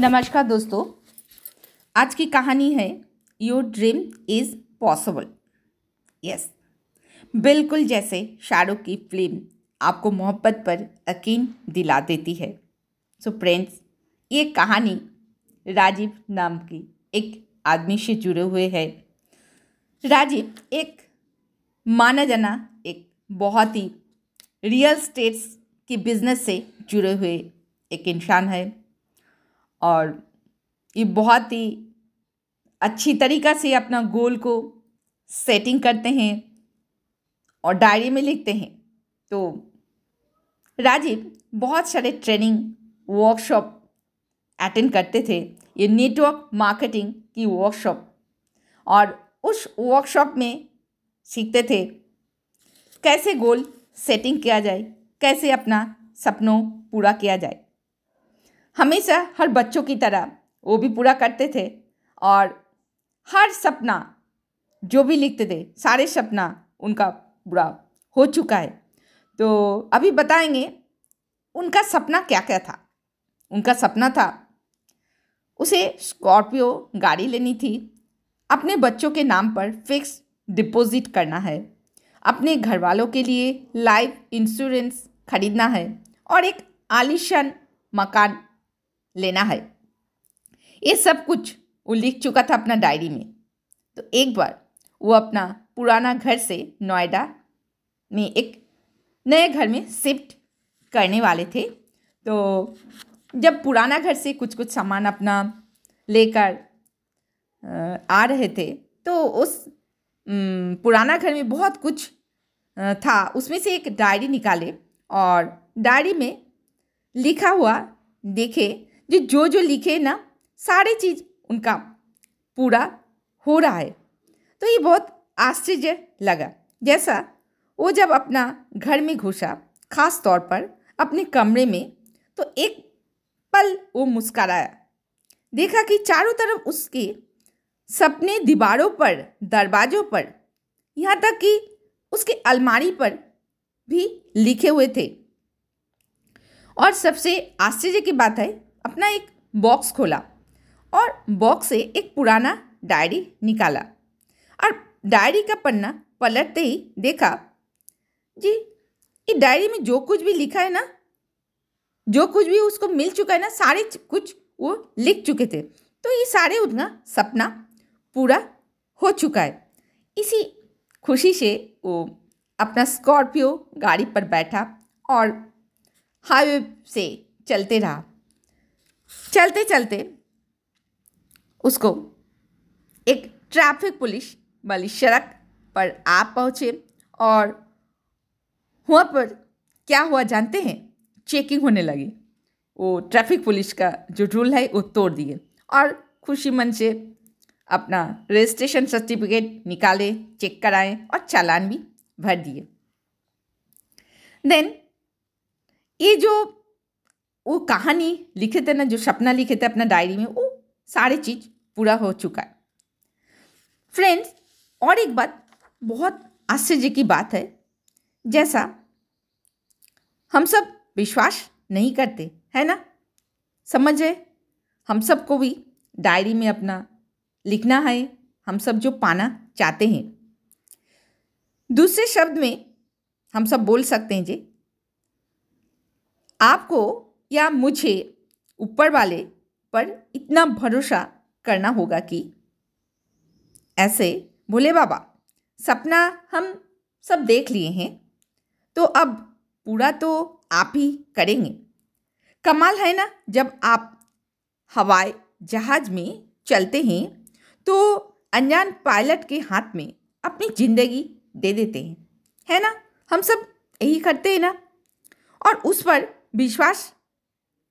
नमस्कार दोस्तों, आज की कहानी है your dream is possible yes बिल्कुल जैसे शाहरुख की फ़िल्म आपको मोहब्बत पर यकीन दिला देती है। सो so फ्रेंड्स ये कहानी राजीव नाम की एक आदमी से जुड़े हुए है। राजीव एक माना जाना एक बहुत ही रियल स्टेट्स की बिज़नेस से जुड़े हुए एक इंसान है। और ये बहुत ही अच्छी तरीक़ा से अपना गोल को सेटिंग करते हैं और डायरी में लिखते हैं। तो राजीव, बहुत सारे ट्रेनिंग वर्कशॉप अटेंड करते थे। ये नेटवर्क मार्केटिंग की वर्कशॉप और उस वर्कशॉप में सीखते थे कैसे गोल सेटिंग किया जाए, कैसे अपना सपनों पूरा किया जाए। हमेशा हर बच्चों की तरह वो भी पूरा करते थे और हर सपना जो भी लिखते थे, सारे सपना उनका पूरा हो चुका है। तो अभी बताएँगे उनका सपना क्या क्या था। उनका सपना था, उसे स्कॉर्पियो गाड़ी लेनी थी, अपने बच्चों के नाम पर फिक्स डिपॉजिट करना है, अपने घर वालों के लिए लाइफ इंश्योरेंस खरीदना है और एक आलिशान मकान लेना है। ये सब कुछ वो लिख चुका था अपना डायरी में। तो एक बार वो अपना पुराना घर से नोएडा में एक नए घर में शिफ्ट करने वाले थे। तो जब पुराना घर से कुछ कुछ सामान अपना लेकर आ रहे थे तो उस पुराना घर में बहुत कुछ था। उसमें से एक डायरी निकाले और डायरी में लिखा हुआ देखे जो जो जो लिखे ना, सारी चीज़ उनका पूरा हो रहा है। तो ये बहुत आश्चर्य लगा। जैसा वो जब अपना घर में घुसा, खास तौर पर अपने कमरे में तो एक पल वो मुस्कराया। देखा कि चारों तरफ़ उसके सपने दीवारों पर, दरवाज़ों पर, यहाँ तक कि उसके अलमारी पर भी लिखे हुए थे। और सबसे आश्चर्य की बात है अपना एक बॉक्स खोला और बॉक्स से एक पुराना डायरी निकाला। और डायरी का पन्ना पलटते ही देखा, जी, ये डायरी में जो कुछ भी लिखा है ना, जो कुछ भी उसको मिल चुका है ना, सारे कुछ वो लिख चुके थे। तो ये सारे उतना सपना पूरा हो चुका है। इसी खुशी से वो अपना स्कॉर्पियो गाड़ी पर बैठा और हाईवे से चलते रहा। चलते चलते उसको एक ट्रैफ़िक पुलिस वाली सड़क पर आप पहुँचे और वहाँ पर क्या हुआ जानते हैं? चेकिंग होने लगी। वो ट्रैफ़िक पुलिस का जो रूल है, वो तोड़ दिए और खुशी मन से अपना रजिस्ट्रेशन सर्टिफिकेट निकाले चेक कराएँ और चालान भी भर दिए। देन ये जो वो कहानी लिखे थे ना, जो सपना लिखे थे अपना डायरी में, वो सारे चीज़ पूरा हो चुका है। फ्रेंड्स और एक बात बहुत आश्चर्य की बात है, जैसा हम सब विश्वास नहीं करते, है ना? समझे हम सबको भी डायरी में अपना लिखना है, हम सब जो पाना चाहते हैं। दूसरे शब्द में हम सब बोल सकते हैं जी, आपको या मुझे ऊपर वाले पर इतना भरोसा करना होगा कि ऐसे भोले बाबा, सपना हम सब देख लिए हैं तो अब पूरा तो आप ही करेंगे। कमाल है ना, जब आप हवाई जहाज़ में चलते हैं तो अनजान पायलट के हाथ में अपनी ज़िंदगी दे देते हैं। है ना? हम सब यही करते हैं ना? और उस पर विश्वास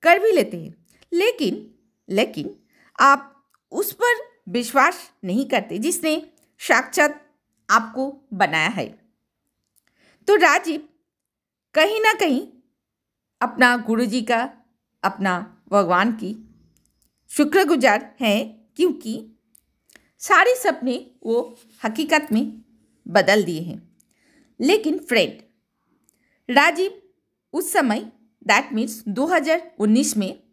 कर भी लेते हैं। लेकिन लेकिन आप उस पर विश्वास नहीं करते जिसने साक्षात आपको बनाया है। तो राजीव कहीं ना कहीं अपना गुरुजी का, अपना भगवान की शुक्रगुजार हैं क्योंकि सारे सपने वो हकीकत में बदल दिए हैं। लेकिन फ्रेंड राजीव उस समय दैट मीन्स 2019 में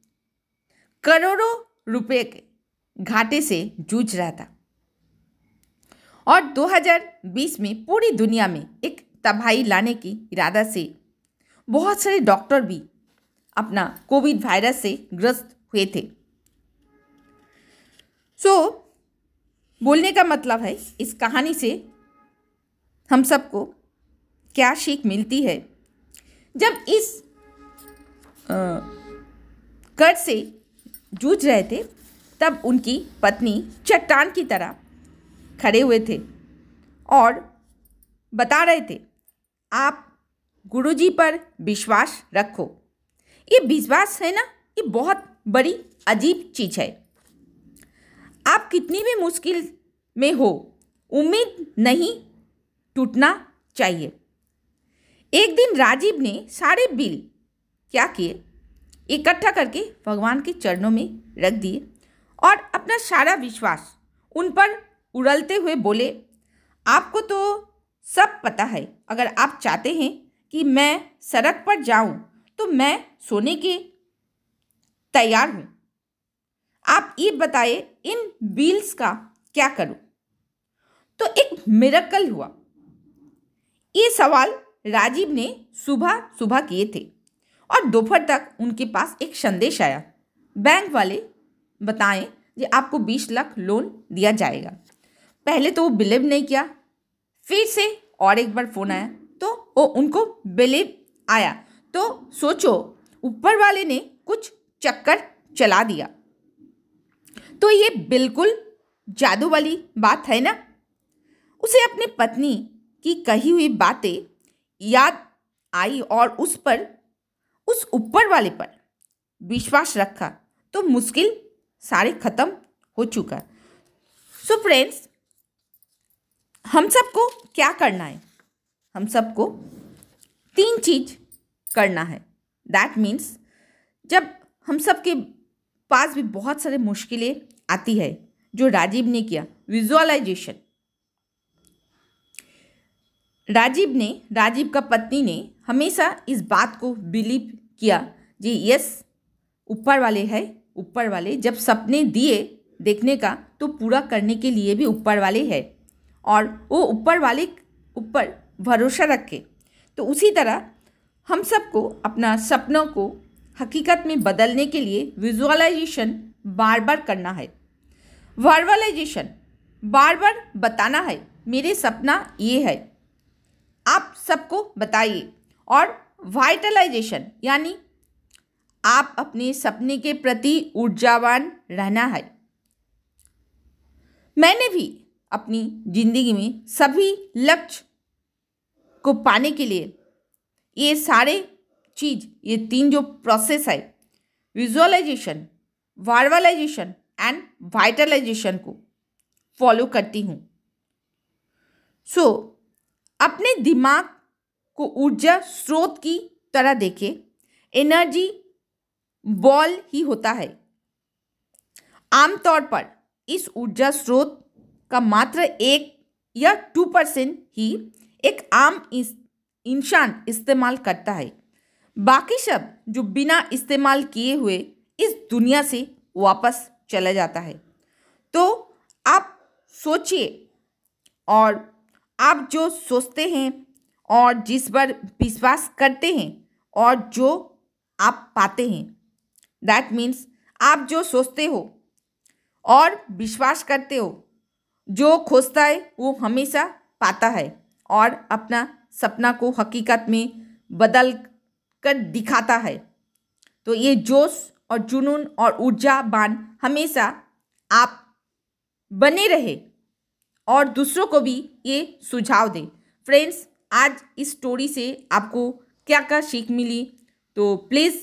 करोड़ों रुपए के घाटे से जूझ रहा था। और 2020 में पूरी दुनिया में एक तबाही लाने की इरादा से बहुत सारे डॉक्टर भी अपना कोविड वायरस से ग्रस्त हुए थे। सो so, बोलने का मतलब है इस कहानी से हम सबको क्या सीख मिलती है? जब इस कर्ज से जूझ रहे थे, तब उनकी पत्नी चट्टान की तरह खड़े हुए थे और बता रहे थे, आप गुरुजी पर विश्वास रखो। ये विश्वास है ना, ये बहुत बड़ी अजीब चीज़ है। आप कितनी भी मुश्किल में हो, उम्मीद नहीं टूटना चाहिए। एक दिन राजीव ने सारे बिल क्या किए? इकट्ठा करके भगवान के चरणों में रख दिए और अपना सारा विश्वास उन पर उड़लते हुए बोले, आपको तो सब पता है। अगर आप चाहते हैं कि मैं सड़क पर जाऊँ तो मैं सोने के तैयार हूँ। आप ये बताए, इन बिल्स का क्या करूँ? तो एक मिरकल हुआ। ये सवाल राजीव ने सुबह सुबह किए थे। और दोपहर तक उनके पास एक संदेश आया। बैंक वाले बताएँ कि आपको बीस लाख लोन दिया जाएगा। पहले तो वो बिलीव नहीं किया। फिर से और एक बार फ़ोन आया। तो वो उनको बिलीव आया। तो सोचो, ऊपर वाले ने कुछ चक्कर चला दिया। तो ये बिल्कुल जादू वाली बात है ना? उसे अपनी पत्नी की कही हुई बातें याद आई और उस पर उस ऊपर वाले पर। विश्वास रखा तो मुश्किल सारे खत्म हो चुका। सो so फ्रेंड्स हम सबको क्या करना है? हम सबको तीन चीज़ करना है। दैट मीन्स जब हम सबके पास भी बहुत सारे मुश्किलें आती है, जो राजीव ने किया विजुअलाइजेशन राजीव ने, राजीव का पत्नी ने हमेशा इस बात को बिलीव किया, जी यस ऊपर वाले है, ऊपर वाले, जब सपने दिए देखने का तो पूरा करने के लिए भी ऊपर वाले है। और वो ऊपर वाले, ऊपर भरोसा रखे। तो उसी तरह हम सबको अपना सपनों को हकीकत में बदलने के लिए विजुअलाइजेशन बार बार करना है। वर्बलाइजेशन बार बार बताना है, मेरे सपना ये है। आप सबको बताइए। और वाइटलाइजेशन यानी आप अपने सपने के प्रति ऊर्जावान रहना है। मैंने भी अपनी ज़िंदगी में सभी लक्ष्य को पाने के लिए ये सारे चीज़ ये तीन जो प्रोसेस है विजुअलाइजेशन वार्वलाइजेशन एंड वाइटलाइजेशन को फॉलो करती हूँ। सो so, अपने दिमाग को ऊर्जा स्रोत की तरह देखें एनर्जी बॉल ही होता है। आमतौर पर इस ऊर्जा स्रोत का मात्र एक या टू परसेंट ही एक आम इंसान इस्तेमाल करता है। बाकी सब जो बिना इस्तेमाल किए हुए इस दुनिया से वापस चला जाता है। तो आप सोचिए और आप जो सोचते हैं और जिस पर विश्वास करते हैं और जो आप पाते हैं दैट मीन्स आप जो सोचते हो और विश्वास करते हो, जो खोजता है वो हमेशा पाता है और अपना सपना को हकीकत में बदल कर दिखाता है। तो ये जोश और जुनून और ऊर्जा ऊर्जावान हमेशा आप बने रहे। और दूसरों को भी ये सुझाव दें। फ्रेंड्स आज इस स्टोरी से आपको क्या क्या सीख मिली? तो प्लीज़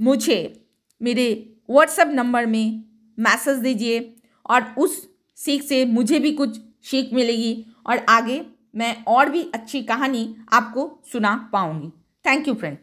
मुझे मेरे व्हाट्सएप नंबर में मैसेज दीजिए और उस सीख से मुझे भी कुछ सीख मिलेगी और आगे मैं और भी अच्छी कहानी आपको सुना पाऊँगी। Thank you friend